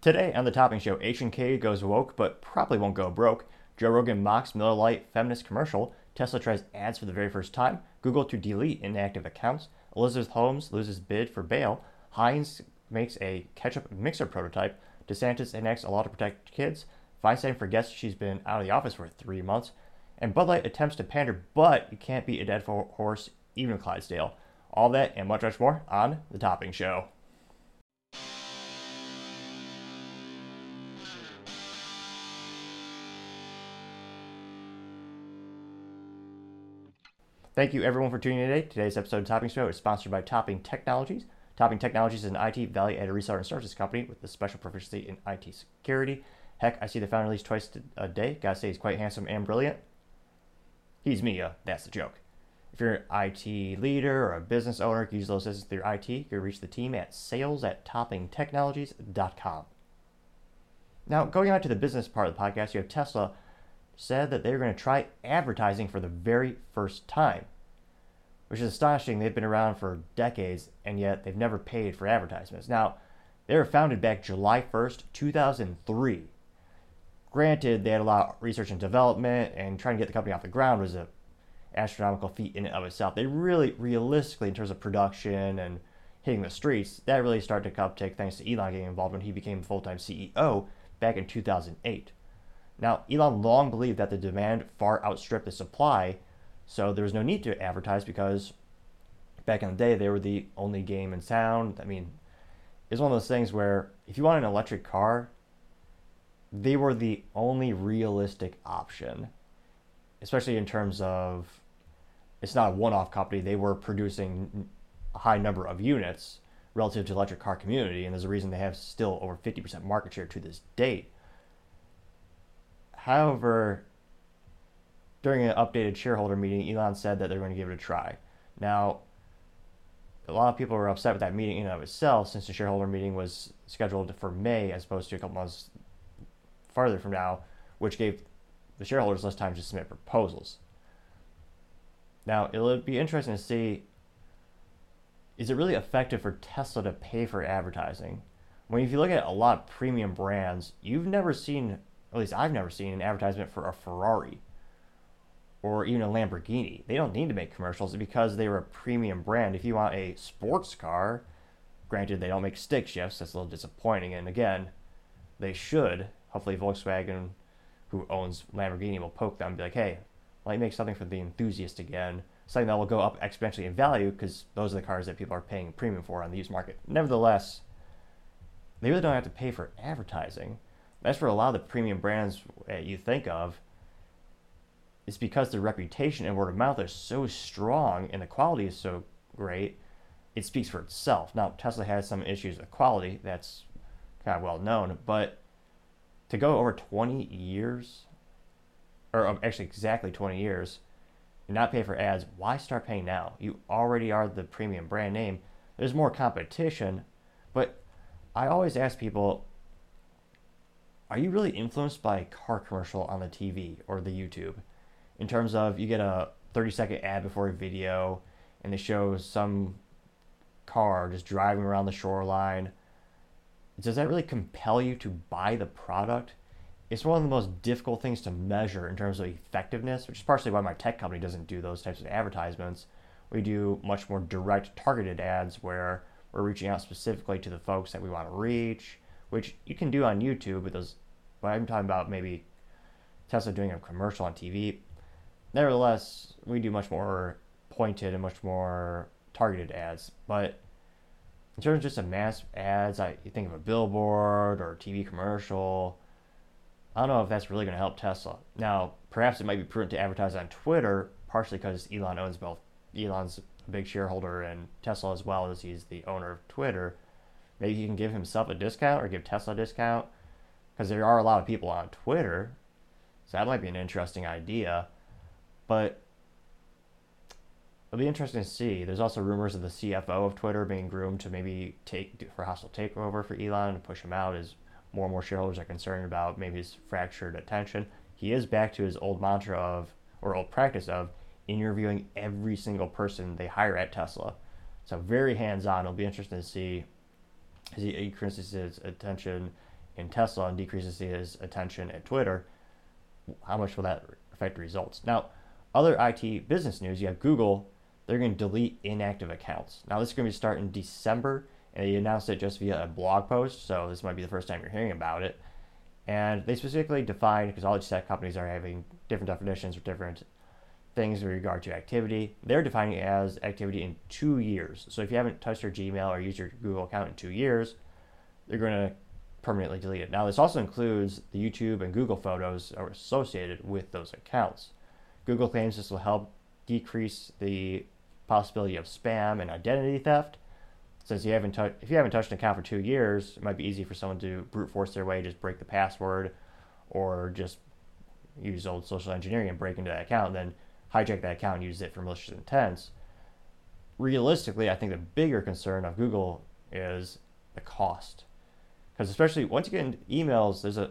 Today on the Topping Show, H&K goes woke but probably won't go broke. Joe Rogan mocks Miller Lite feminist commercial. Tesla tries ads for the very first time. Google to delete inactive accounts. Elizabeth Holmes loses bid for bail. Heinz makes a ketchup mixer prototype. DeSantis enacts a law to protect kids. Feinstein forgets she's been out of the office for three months. And Bud Light attempts to pander, but you can't beat a dead horse, even Clydesdale. All that and much, much more on The Topping Show. Thank you everyone for tuning in today. Today's episode of Topping Show is sponsored by Topping Technologies. Topping Technologies is an IT value added reseller and services company with a special proficiency in IT security. Heck, I see the founder at least twice a day. Gotta say, he's quite handsome and brilliant. He's me, uh, that's the joke. If you're an IT leader or a business owner, use those assistance through IT, you can reach the team at sales at toppingtechnologies.com. Now, going on to the business part of the podcast, you have Tesla said that they're going to try advertising for the very first time, which is astonishing. They've been around for decades and yet they've never paid for advertisements. Now, they were founded back July 1st, 2003. Granted, they had a lot of research and development, and trying to get the company off the ground was an astronomical feat in and of itself. They really, realistically, in terms of production and hitting the streets, that really started to uptake thanks to Elon getting involved when he became full time CEO back in 2008. Now, Elon long believed that the demand far outstripped the supply, so there was no need to advertise because back in the day they were the only game in town. I mean, it's one of those things where if you want an electric car, they were the only realistic option, especially in terms of it's not a one-off company. They were producing a high number of units relative to electric car community, and there's a reason they have still over 50% market share to this date. However, during an updated shareholder meeting, Elon said that they're going to give it a try. Now, a lot of people were upset with that meeting in and of itself since the shareholder meeting was scheduled for May as opposed to a couple months farther from now, which gave the shareholders less time to submit proposals. Now, it'll be interesting to see is it really effective for Tesla to pay for advertising? When if you look at a lot of premium brands, you've never seen at least I've never seen an advertisement for a Ferrari or even a Lamborghini. They don't need to make commercials because they're a premium brand. If you want a sports car, granted they don't make stick shifts, that's a little disappointing. And again, they should. Hopefully, Volkswagen, who owns Lamborghini, will poke them and be like, hey, let me make something for the enthusiast again. Something that will go up exponentially in value because those are the cars that people are paying premium for on the used market. Nevertheless, they really don't have to pay for advertising. That's for a lot of the premium brands you think of. It's because their reputation and word of mouth are so strong and the quality is so great, it speaks for itself. Now, Tesla has some issues with quality, that's kind of well known, but to go over 20 years, or um, actually exactly 20 years, and not pay for ads, why start paying now? You already are the premium brand name. There's more competition, but I always ask people are you really influenced by a car commercial on the TV or the YouTube? In terms of you get a 30 second ad before a video and they show some car just driving around the shoreline. Does that really compel you to buy the product? It's one of the most difficult things to measure in terms of effectiveness, which is partially why my tech company doesn't do those types of advertisements. We do much more direct targeted ads where we're reaching out specifically to the folks that we want to reach which you can do on YouTube with those. But I'm talking about maybe Tesla doing a commercial on TV. Nevertheless, we do much more pointed and much more targeted ads. But in terms of just a mass ads, I you think of a billboard or a TV commercial. I don't know if that's really going to help Tesla. Now, perhaps it might be prudent to advertise on Twitter, partially because Elon owns both. Elon's a big shareholder in Tesla as well as he's the owner of Twitter. Maybe he can give himself a discount or give Tesla a discount because there are a lot of people on Twitter. So that might be an interesting idea. But it'll be interesting to see. There's also rumors of the CFO of Twitter being groomed to maybe take for hostile takeover for Elon and push him out as more and more shareholders are concerned about maybe his fractured attention. He is back to his old mantra of or old practice of interviewing every single person they hire at Tesla. So very hands on. It'll be interesting to see as he increases his attention in Tesla and decreases his attention at Twitter, how much will that affect results? Now, other IT business news, you have Google, they're going to delete inactive accounts. Now, this is going to start in December, and they announced it just via a blog post, so this might be the first time you're hearing about it. And they specifically defined, because all these tech companies are having different definitions for different things in regard to activity. They're defining it as activity in two years. So if you haven't touched your Gmail or used your Google account in two years, they're going to permanently delete it. Now, this also includes the YouTube and Google photos associated with those accounts. Google claims this will help decrease the possibility of spam and identity theft. Since you haven't if you haven't touched an account for two years, it might be easy for someone to brute force their way, just break the password, or just use old social engineering and break into that account, and then hijack that account and use it for malicious intents. Realistically, I think the bigger concern of Google is the cost because especially once you get into emails, there's a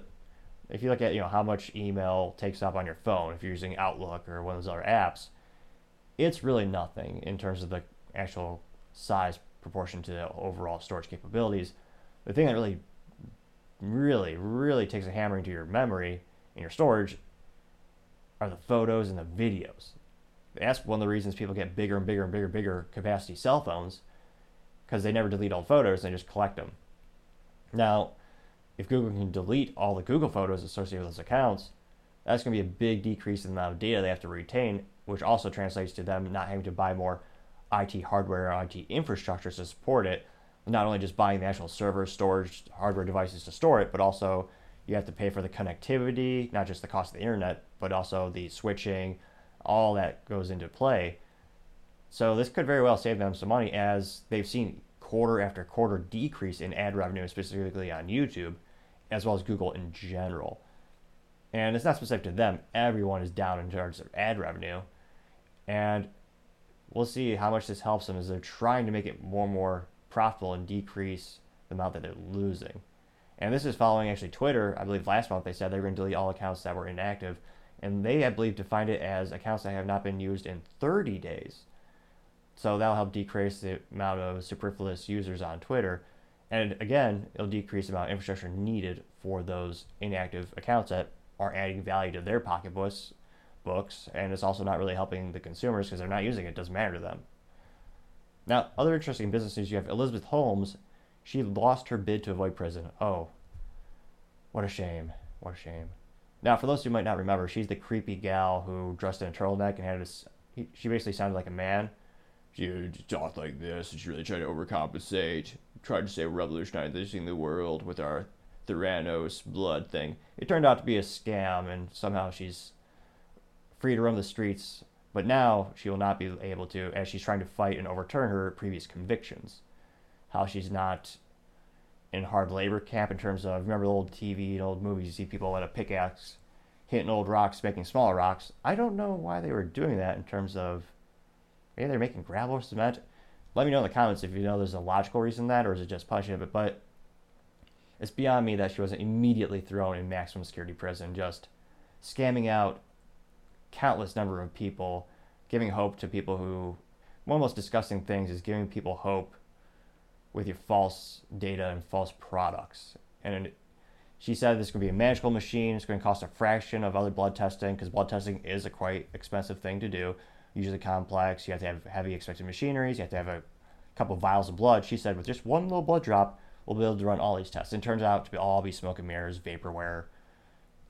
if you look at you know how much email takes up on your phone if you're using Outlook or one of those other apps, it's really nothing in terms of the actual size proportion to the overall storage capabilities. The thing that really, really, really takes a hammering to your memory and your storage are the photos and the videos. That's one of the reasons people get bigger and bigger and bigger, bigger capacity cell phones because they never delete all photos; they just collect them. Now, if Google can delete all the Google photos associated with those accounts, that's going to be a big decrease in the amount of data they have to retain, which also translates to them not having to buy more IT hardware or IT infrastructure to support it. Not only just buying the actual server, storage, hardware devices to store it, but also you have to pay for the connectivity, not just the cost of the internet, but also the switching, all that goes into play. So this could very well save them some money as they've seen quarter after quarter decrease in ad revenue, specifically on YouTube, as well as Google in general. And it's not specific to them, everyone is down in terms of ad revenue. And we'll see how much this helps them as they're trying to make it more and more profitable and decrease the amount that they're losing. And this is following actually Twitter. I believe last month they said they were going to delete all accounts that were inactive. And they, I believe, defined it as accounts that have not been used in 30 days. So that'll help decrease the amount of superfluous users on Twitter. And again, it'll decrease the amount of infrastructure needed for those inactive accounts that are adding value to their pocketbooks. Books, and it's also not really helping the consumers because they're not using it. It doesn't matter to them. Now, other interesting business news you have Elizabeth Holmes. She lost her bid to avoid prison. Oh, what a shame. What a shame. Now, for those who might not remember, she's the creepy gal who dressed in a turtleneck and had this. She basically sounded like a man she talked like this. She's really trying to overcompensate. Tried to say revolutionizing the world with our Theranos blood thing. It turned out to be a scam, and somehow she's free to roam the streets. But now she will not be able to, as she's trying to fight and overturn her previous convictions. How she's not in hard labor camp in terms of remember the old TV and old movies. You see people with a pickaxe hitting old rocks, making smaller rocks. I don't know why they were doing that in terms of Maybe they're making gravel or cement. Let me know in the comments if you know there's a logical reason that, or is it just punishing it? But it's beyond me that she wasn't immediately thrown in maximum security prison, just scamming out countless number of people, giving hope to people who. One of the most disgusting things is giving people hope with your false data and false products. And she said this to be a magical machine. It's going to cost a fraction of other blood testing because blood testing is a quite expensive thing to do usually complex. You have to have heavy expensive machineries. You have to have a couple of vials of blood. She said with just one little blood drop, we'll be able to run all these tests. And turns out to be all be smoke and mirrors, vaporware,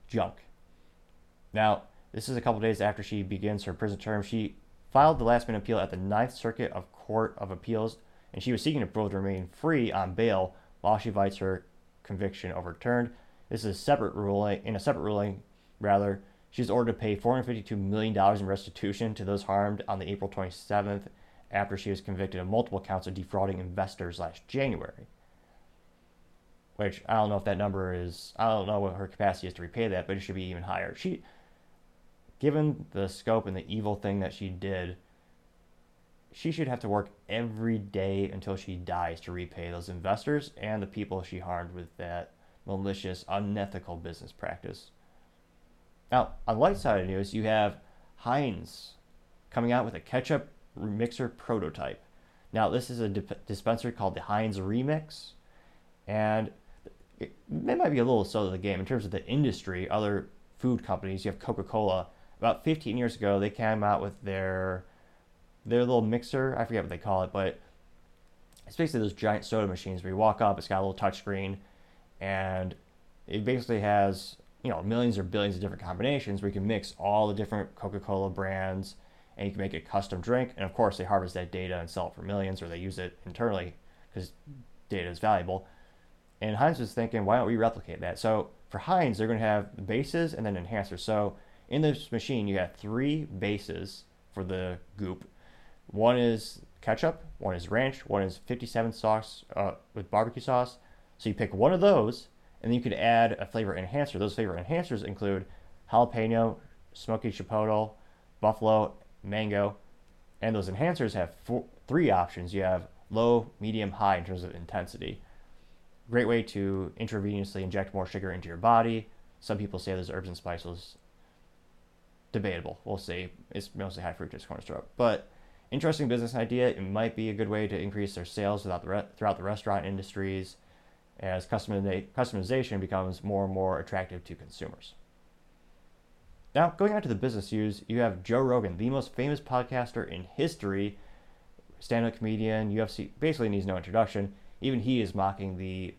junk. Now, this is a couple days after she begins her prison term. She filed the last minute appeal at the Ninth Circuit of Court of Appeals, and she was seeking approval to remain free on bail while she fights her conviction overturned. This is a separate ruling. In a separate ruling, rather, She's ordered to pay $452 million in restitution to those harmed on the April 27th after she was convicted of multiple counts of defrauding investors last January. Which I don't know if that number is, I don't know what her capacity is to repay that, but it should be even higher. She, given the scope and the evil thing that she did, she should have to work every day until she dies to repay those investors and the people she harmed with that malicious, unethical business practice. Now, on the light side of news, you have Heinz coming out with a ketchup mixer prototype. Now, this is a dip- dispenser called the Heinz Remix, and it, they might be a little slow to the game in terms of the industry. Other food companies, you have Coca Cola. About 15 years ago, they came out with their their little mixer. I forget what they call it, but it's basically those giant soda machines where you walk up, it's got a little touch screen, and it basically has you know millions or billions of different combinations where you can mix all the different Coca-Cola brands and you can make a custom drink. And of course, they harvest that data and sell it for millions, or they use it internally because data is valuable. And Heinz was thinking, why don't we replicate that? So for Heinz, they're going to have bases and then enhancers. So in this machine, you have three bases for the goop. One is ketchup, one is ranch, one is 57 sauce uh, with barbecue sauce. So you pick one of those, and then you could add a flavor enhancer. Those flavor enhancers include jalapeno, smoky chipotle, buffalo, mango, and those enhancers have four, three options. You have low, medium, high in terms of intensity. Great way to intravenously inject more sugar into your body. Some people say those herbs and spices. Debatable. We'll see. It's mostly high fructose corn syrup, but interesting business idea. It might be a good way to increase their sales throughout the, re- throughout the restaurant industries as customization becomes more and more attractive to consumers. Now, going on to the business news, you have Joe Rogan, the most famous podcaster in history, stand up comedian, UFC, basically needs no introduction. Even he is mocking the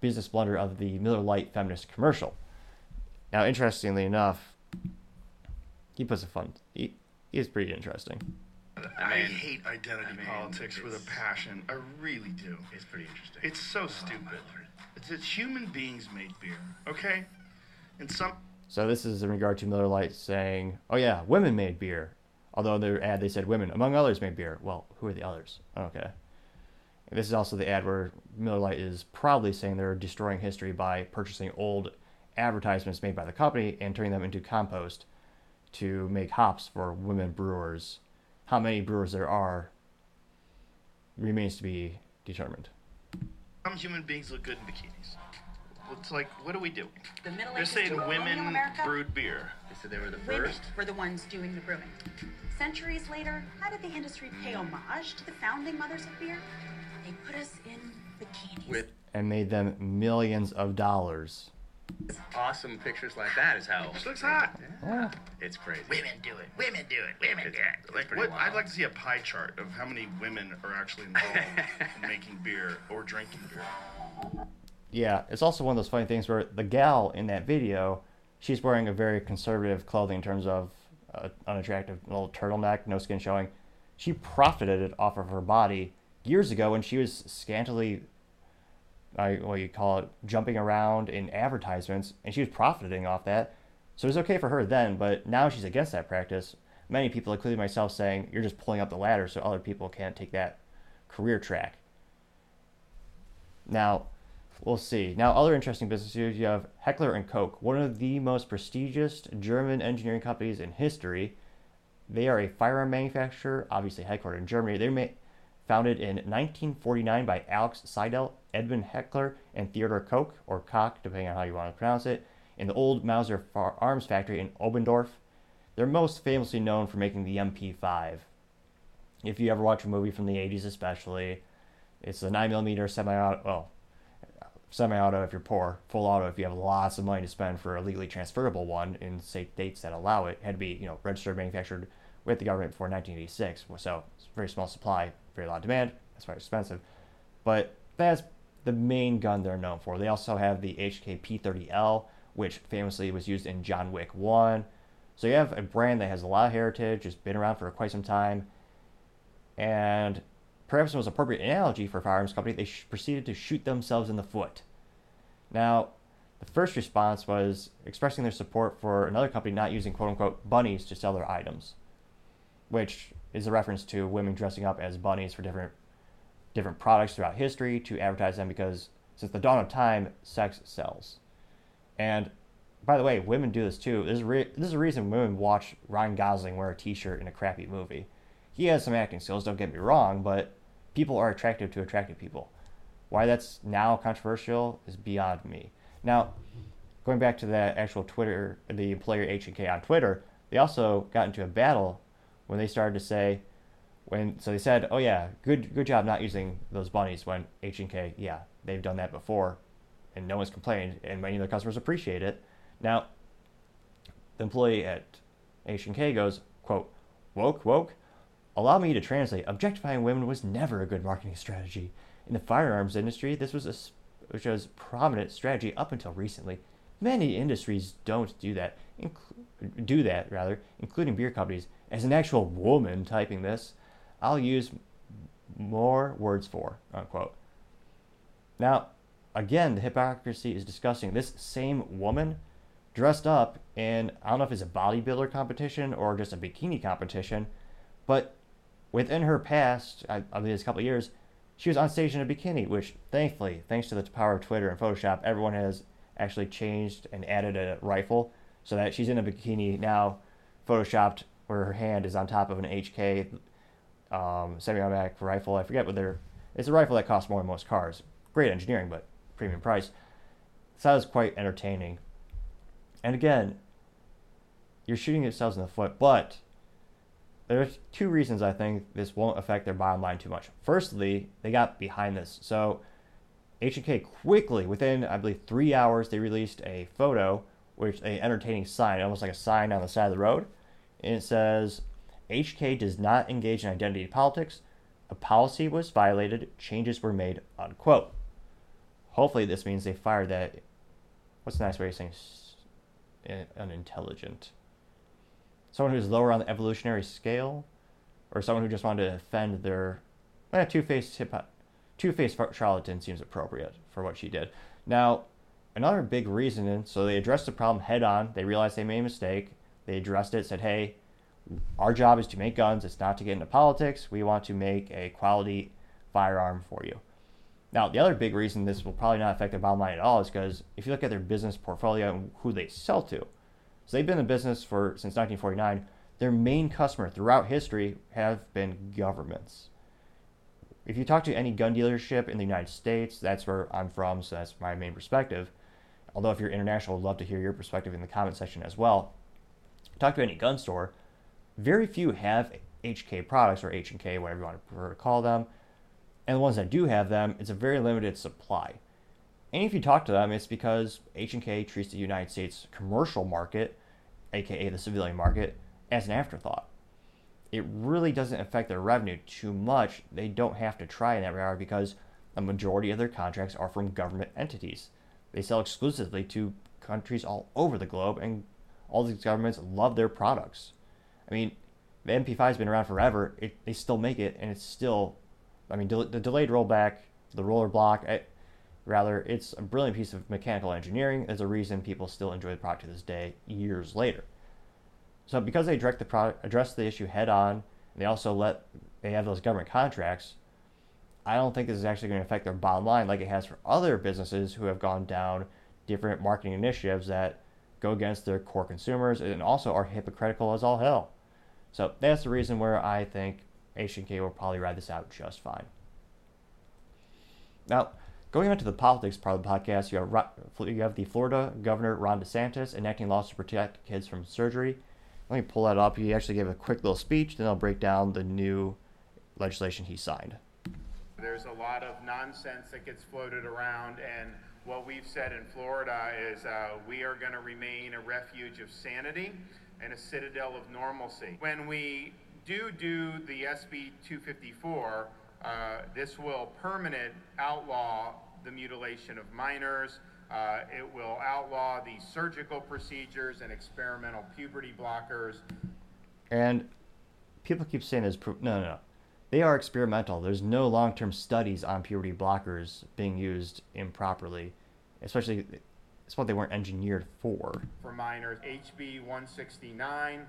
business blunder of the Miller Lite feminist commercial. Now, interestingly enough, he puts a fun, he, he is pretty interesting. I, mean, I hate identity I mean, politics with a passion. I really do. It's pretty interesting. It's so oh, stupid. It's that human beings made beer, okay? And some. So this is in regard to Miller Lite saying, "Oh yeah, women made beer." Although their ad they said women, among others, made beer. Well, who are the others? Okay. This is also the ad where Miller Lite is probably saying they're destroying history by purchasing old advertisements made by the company and turning them into compost to make hops for women brewers how many brewers there are remains to be determined. Some human beings look good in bikinis. It's like, what do we do? The Middle They're saying women brewed beer. They said they were the women first. were the ones doing the brewing. Centuries later, how did the industry pay homage to the founding mothers of beer? They put us in bikinis. With and made them millions of dollars awesome pictures like that is how. She looks hot. Yeah. It's crazy. Women do it. Women do it. Women it's, do it. Like, what, I'd like to see a pie chart of how many women are actually involved in making beer or drinking beer. Yeah, it's also one of those funny things where the gal in that video, she's wearing a very conservative clothing in terms of uh, unattractive little turtleneck, no skin showing. She profited off of her body years ago when she was scantily I, what you call it, jumping around in advertisements, and she was profiting off that. So it was okay for her then, but now she's against that practice. Many people, including myself, saying you're just pulling up the ladder so other people can't take that career track. Now, we'll see. Now, other interesting businesses you have Heckler and Koch, one of the most prestigious German engineering companies in history. They are a firearm manufacturer, obviously headquartered in Germany. They may, founded in 1949 by Alex Seidel, Edmund Heckler, and Theodor Koch, or Koch, depending on how you want to pronounce it, in the old Mauser Arms factory in Oberndorf. They're most famously known for making the MP5. If you ever watch a movie from the 80s, especially, it's a 9mm semi-auto, well, semi-auto if you're poor, full auto if you have lots of money to spend for a legally transferable one in states that allow it. it had to be, you know, registered, manufactured with the government before 1986. So it's a very small supply, very low demand. That's very expensive. But that's the main gun they're known for. They also have the HK P30L, which famously was used in John Wick 1. So you have a brand that has a lot of heritage, has been around for quite some time, and perhaps the most appropriate analogy for a firearms company, they sh- proceeded to shoot themselves in the foot. Now, the first response was expressing their support for another company not using quote unquote bunnies to sell their items which is a reference to women dressing up as bunnies for different different products throughout history to advertise them because since the dawn of time, sex sells. And by the way, women do this too. This is, re- this is a reason women watch Ryan Gosling wear a t-shirt in a crappy movie. He has some acting skills, don't get me wrong, but people are attracted to attractive people. Why that's now controversial is beyond me. Now, going back to that actual Twitter, the employer H&K on Twitter, they also got into a battle when they started to say when so they said, "Oh yeah, good good job not using those bunnies." When H and K, yeah, they've done that before, and no one's complained, and many of their customers appreciate it. Now, the employee at H&K goes, quote, woke, woke, allow me to translate, objectifying women was never a good marketing strategy. In the firearms industry, this was a which was prominent strategy up until recently. Many industries don't do that, inc- do that rather, including beer companies. As an actual woman typing this, I'll use more words for, unquote. Now, again, the hypocrisy is disgusting. This same woman dressed up in, I don't know if it's a bodybuilder competition or just a bikini competition, but within her past, I, I believe it's a couple years, she was on stage in a bikini, which thankfully, thanks to the power of Twitter and Photoshop, everyone has actually changed and added a rifle so that she's in a bikini now, photoshopped where her hand is on top of an HK um, semi-automatic rifle. I forget what they're. It's a rifle that costs more than most cars. Great engineering, but premium price. So that was quite entertaining. And again, you're shooting yourselves in the foot, but there's two reasons I think this won't affect their bottom line too much. Firstly, they got behind this. So H&K quickly, within I believe three hours, they released a photo, which a entertaining sign, almost like a sign on the side of the road, and it says, "HK does not engage in identity politics. A policy was violated. Changes were made." Unquote. Hopefully, this means they fired that. What's a nice way of saying unintelligent? someone who's lower on the evolutionary scale, or someone who just wanted to offend their eh, two-faced hip two-faced charlatan seems appropriate for what she did. Now, another big reason, so they addressed the problem head on. They realized they made a mistake. They addressed it, said, "Hey, our job is to make guns. It's not to get into politics. We want to make a quality firearm for you." Now, the other big reason this will probably not affect their bottom line at all is because if you look at their business portfolio and who they sell to, so they've been in business for since 1949. Their main customer throughout history have been governments. If you talk to any gun dealership in the United States, that's where I'm from, so that's my main perspective. Although if you're international, I'd love to hear your perspective in the comment section as well. Talk to any gun store, very few have HK products or H&K, whatever you want to prefer to call them. And the ones that do have them, it's a very limited supply. And if you talk to them, it's because H&K treats the United States commercial market, aka the civilian market, as an afterthought. It really doesn't affect their revenue too much. They don't have to try in that regard because a majority of their contracts are from government entities. They sell exclusively to countries all over the globe, and all these governments love their products. I mean, the MP5 has been around forever. It, they still make it, and it's still, I mean, the delayed rollback, the roller block, eh, Rather, it's a brilliant piece of mechanical engineering. There's a reason people still enjoy the product to this day, years later. So because they direct the product, address the issue head on, they also let they have those government contracts. I don't think this is actually going to affect their bottom line like it has for other businesses who have gone down different marketing initiatives that go against their core consumers and also are hypocritical as all hell. So that's the reason where I think H&K will probably ride this out just fine. Now, Going into the politics part of the podcast, you have, you have the Florida Governor Ron DeSantis enacting laws to protect kids from surgery. Let me pull that up. He actually gave a quick little speech, then I'll break down the new legislation he signed. There's a lot of nonsense that gets floated around, and what we've said in Florida is uh, we are going to remain a refuge of sanity and a citadel of normalcy. When we do do the SB 254, uh, this will permanent outlaw the mutilation of minors. Uh, it will outlaw the surgical procedures and experimental puberty blockers. And people keep saying this. No, no, no. They are experimental. There's no long-term studies on puberty blockers being used improperly, especially it's what they weren't engineered for. For minors, HB 169,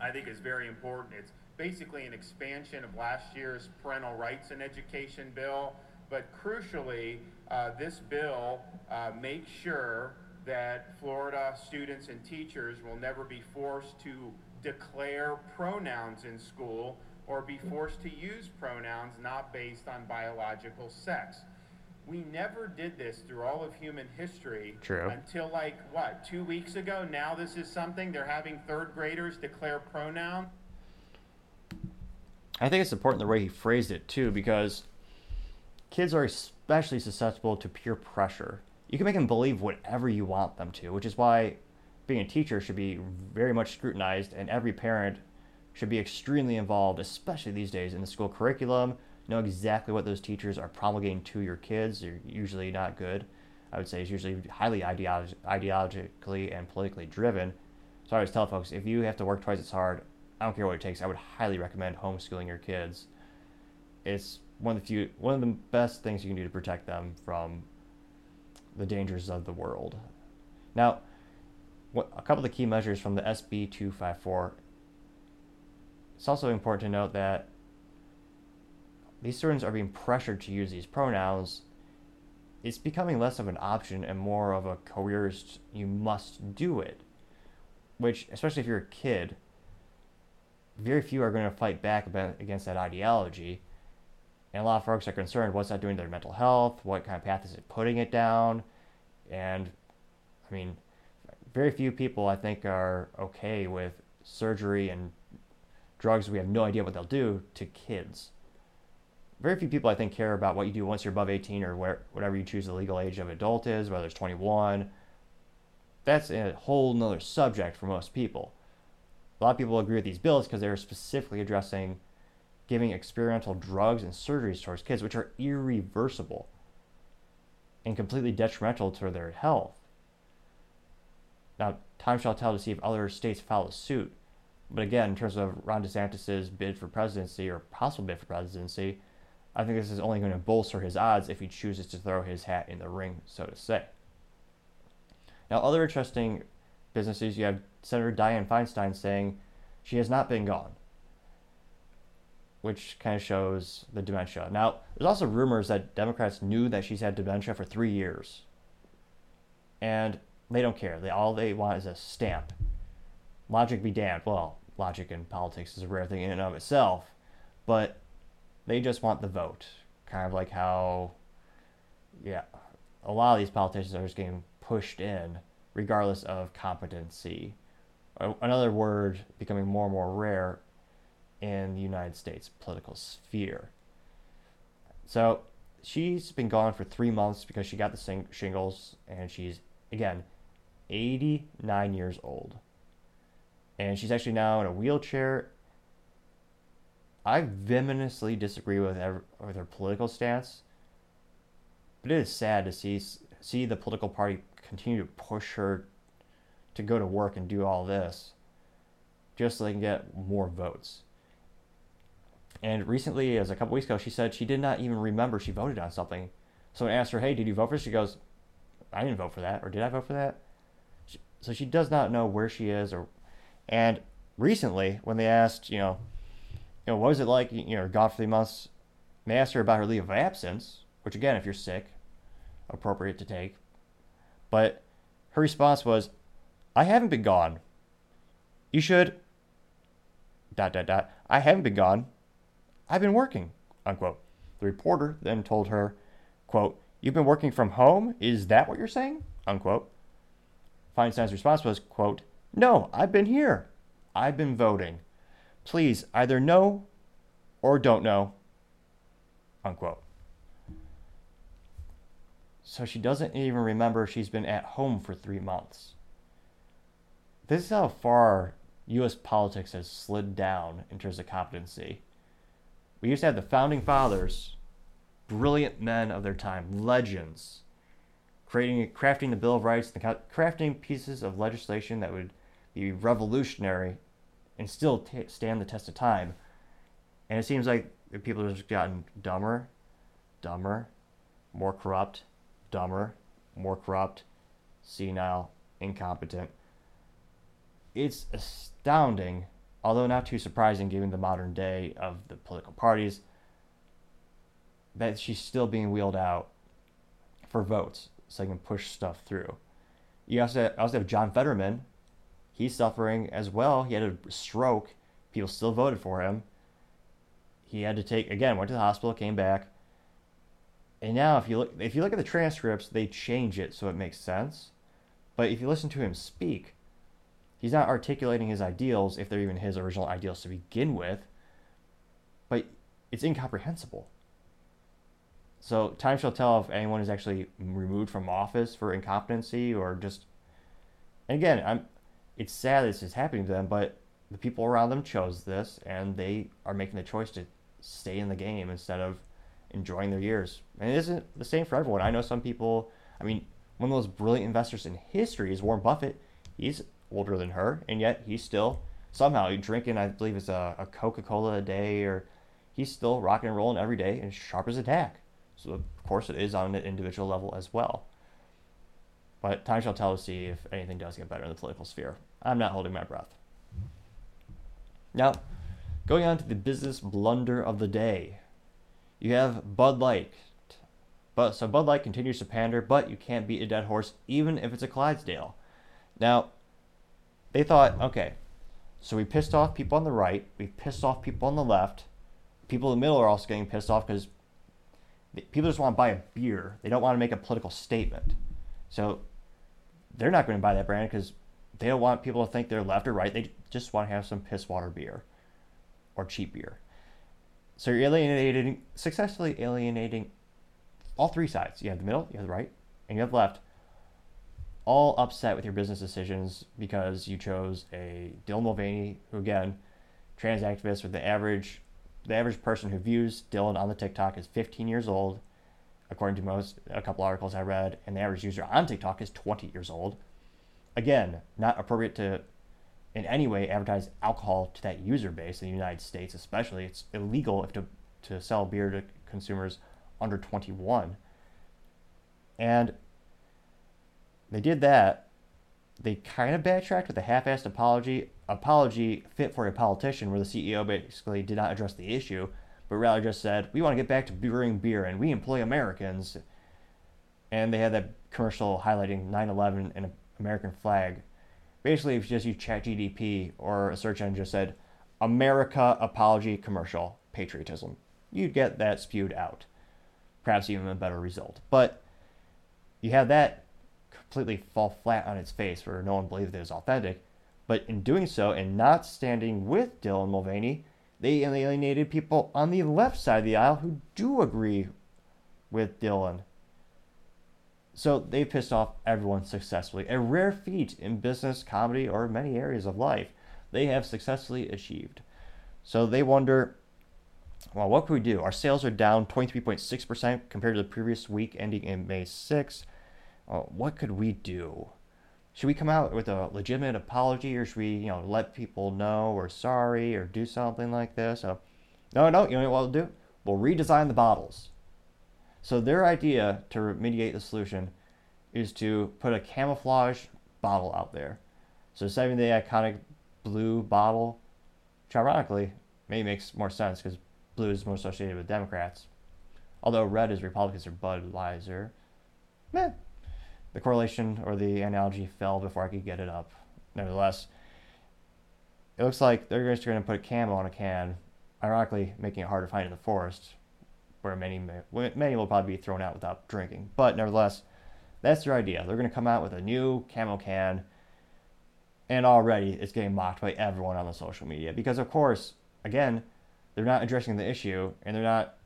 I think is very important. It's basically an expansion of last year's parental rights and education bill. But crucially, uh, this bill uh, makes sure that Florida students and teachers will never be forced to declare pronouns in school or be forced to use pronouns not based on biological sex. We never did this through all of human history True. until like what, two weeks ago? Now this is something they're having third graders declare pronoun. I think it's important the way he phrased it too, because kids are especially susceptible to peer pressure. you can make them believe whatever you want them to, which is why being a teacher should be very much scrutinized, and every parent should be extremely involved, especially these days in the school curriculum. Know exactly what those teachers are promulgating to your kids. They're usually not good. I would say it's usually highly ideolog- ideologically and politically driven. So I always tell folks if you have to work twice as hard, I don't care what it takes. I would highly recommend homeschooling your kids. It's one of the few, one of the best things you can do to protect them from the dangers of the world. Now, what, a couple of the key measures from the SB 254. It's also important to note that these students are being pressured to use these pronouns. It's becoming less of an option and more of a coerced, you must do it. Which, especially if you're a kid, very few are going to fight back against that ideology. And a lot of folks are concerned what's that doing to their mental health? What kind of path is it putting it down? And I mean, very few people I think are okay with surgery and drugs we have no idea what they'll do to kids. Very few people I think care about what you do once you're above 18 or where, whatever you choose the legal age of adult is, whether it's 21. That's a whole nother subject for most people. A lot of people agree with these bills because they're specifically addressing giving experimental drugs and surgeries towards kids, which are irreversible and completely detrimental to their health. Now, time shall tell to see if other states follow suit. But again, in terms of Ron DeSantis' bid for presidency or possible bid for presidency, I think this is only going to bolster his odds if he chooses to throw his hat in the ring, so to say. Now, other interesting businesses, you have Senator Dianne Feinstein saying she has not been gone, which kind of shows the dementia. Now, there's also rumors that Democrats knew that she's had dementia for three years, and they don't care. They all they want is a stamp. Logic be damned. Well, logic in politics is a rare thing in and of itself, but they just want the vote. Kind of like how, yeah, a lot of these politicians are just getting pushed in regardless of competency. Another word becoming more and more rare in the United States political sphere. So she's been gone for three months because she got the shingles, and she's, again, 89 years old. And she's actually now in a wheelchair. I vehemently disagree with, her, with her political stance, but it is sad to see see the political party continue to push her to go to work and do all this just so they can get more votes. And recently, as a couple weeks ago, she said she did not even remember she voted on something. Someone asked her, "Hey, did you vote for?" She goes, "I didn't vote for that, or did I vote for that?" so she does not know where she is or and recently when they asked you know you know what was it like you know gone for months they asked her about her leave of absence which again if you're sick appropriate to take but her response was i haven't been gone you should dot dot dot i haven't been gone i've been working unquote the reporter then told her quote you've been working from home is that what you're saying unquote Feinstein's response was, quote, No, I've been here. I've been voting. Please either know or don't know. Unquote. So she doesn't even remember she's been at home for three months. This is how far U.S. politics has slid down in terms of competency. We used to have the founding fathers, brilliant men of their time, legends, creating, crafting the Bill of Rights, crafting pieces of legislation that would be revolutionary and still t- stand the test of time. And it seems like people have just gotten dumber, dumber, more corrupt, dumber, more corrupt, senile, incompetent. It's astounding, although not too surprising given the modern day of the political parties, that she's still being wheeled out for votes so they can push stuff through. You also also have John Fetterman. He's suffering as well. He had a stroke. People still voted for him. He had to take again, went to the hospital, came back. And now if you look if you look at the transcripts, they change it so it makes sense. But if you listen to him speak, he's not articulating his ideals if they're even his original ideals to begin with. But it's incomprehensible. So time shall tell if anyone is actually removed from office for incompetency or just. And again, I'm. It's sad this is happening to them, but the people around them chose this, and they are making the choice to stay in the game instead of enjoying their years. And it isn't the same for everyone. I know some people. I mean, one of the most brilliant investors in history is Warren Buffett. He's older than her, and yet he's still somehow drinking. I believe it's a, a Coca Cola a day, or he's still rocking and rolling every day and sharp as a tack. So of course it is on an individual level as well. But time shall tell to see if anything does get better in the political sphere. I'm not holding my breath. Now, going on to the business blunder of the day. You have Bud Light. But so Bud Light continues to pander, but you can't beat a dead horse even if it's a Clydesdale. Now, they thought, okay, so we pissed off people on the right, we pissed off people on the left. People in the middle are also getting pissed off because people just want to buy a beer. They don't want to make a political statement. So they're not going to buy that brand because they don't want people to think they're left or right. They just want to have some piss water beer or cheap beer. So you're alienating, successfully alienating all three sides. You have the middle, you have the right, and you have the left. All upset with your business decisions because you chose a Dylan Mulvaney, who again, trans activist with the average, the average person who views Dylan on the TikTok is 15 years old, according to most a couple articles I read, and the average user on TikTok is 20 years old. Again, not appropriate to in any way advertise alcohol to that user base in the United States, especially. It's illegal if to, to sell beer to consumers under 21. And they did that. They kind of backtracked with a half assed apology, apology fit for a politician, where the CEO basically did not address the issue, but rather just said, We want to get back to brewing beer and we employ Americans. And they had that commercial highlighting 9 11 and an American flag basically if you just use ChatGDP or a search engine just said America apology commercial patriotism, you'd get that spewed out. Perhaps even a better result. But you have that completely fall flat on its face where no one believed it was authentic. But in doing so and not standing with Dylan Mulvaney, they alienated people on the left side of the aisle who do agree with Dylan so they pissed off everyone successfully, a rare feat in business, comedy, or many areas of life they have successfully achieved. So they wonder, well, what can we do? Our sales are down 23.6% compared to the previous week ending in May 6. Uh, what could we do? Should we come out with a legitimate apology or should we, you know, let people know we're sorry or do something like this? Uh, no, no, you know what we'll do? We'll redesign the bottles. So their idea to remediate the solution is to put a camouflage bottle out there. So instead of the iconic blue bottle, which ironically maybe makes more sense because blue is more associated with Democrats, although red is Republicans or Budweiser. Meh. The correlation or the analogy fell before I could get it up. Nevertheless, it looks like they're just going to put a camo on a can, ironically making it hard to find in the forest, where many many will probably be thrown out without drinking. But nevertheless, that's their idea. They're going to come out with a new camo can, and already it's getting mocked by everyone on the social media because, of course, again, they're not addressing the issue, and they're not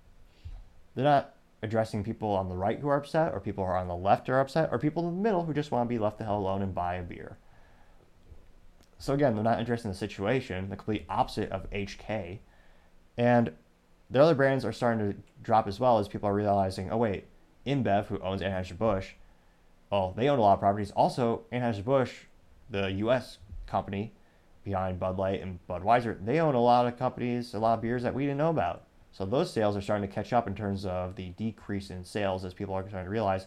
they're not addressing people on the right who are upset, or people who are on the left who are upset, or people in the middle who just want to be left the hell alone and buy a beer. So again, they're not addressing the situation, the complete opposite of HK, and the other brands are starting to drop as well as people are realizing, oh wait, InBev, who owns Anheuser-Busch, well, they own a lot of properties. Also, Anheuser-Busch, the U.S. company behind Bud Light and Budweiser, they own a lot of companies, a lot of beers that we didn't know about. So those sales are starting to catch up in terms of the decrease in sales as people are starting to realize,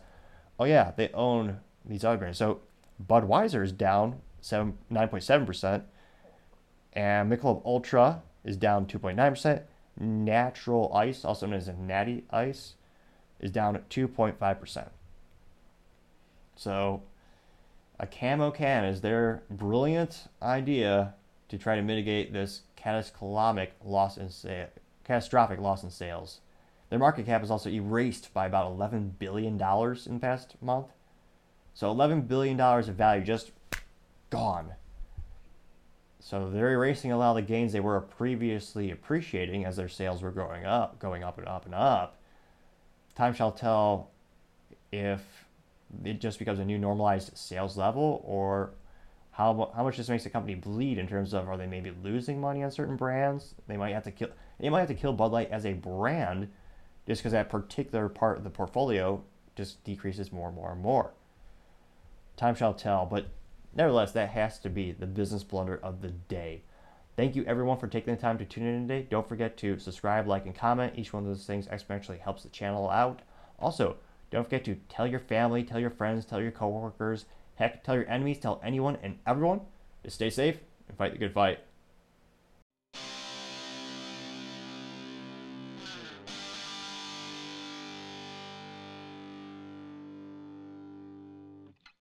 oh yeah, they own these other brands. So Budweiser is down 7, 9.7%, and Michelob Ultra is down 2.9%. Natural Ice, also known as Natty Ice, is down at 2.5%. So, a camo can is their brilliant idea to try to mitigate this catastrophic loss in sa- catastrophic loss in sales. Their market cap is also erased by about 11 billion dollars in the past month. So 11 billion dollars of value just gone. So they're erasing a lot of the gains they were previously appreciating as their sales were growing up, going up and up and up. time shall tell if it just becomes a new normalized sales level or how, how much this makes the company bleed in terms of are they maybe losing money on certain brands? They might have to kill they might have to kill Bud Light as a brand just because that particular part of the portfolio just decreases more and more and more. Time shall tell, but nevertheless, that has to be the business blunder of the day. Thank you everyone for taking the time to tune in today. Don't forget to subscribe, like, and comment. Each one of those things exponentially helps the channel out. Also, don't forget to tell your family, tell your friends, tell your coworkers, heck, tell your enemies, tell anyone and everyone to stay safe and fight the good fight.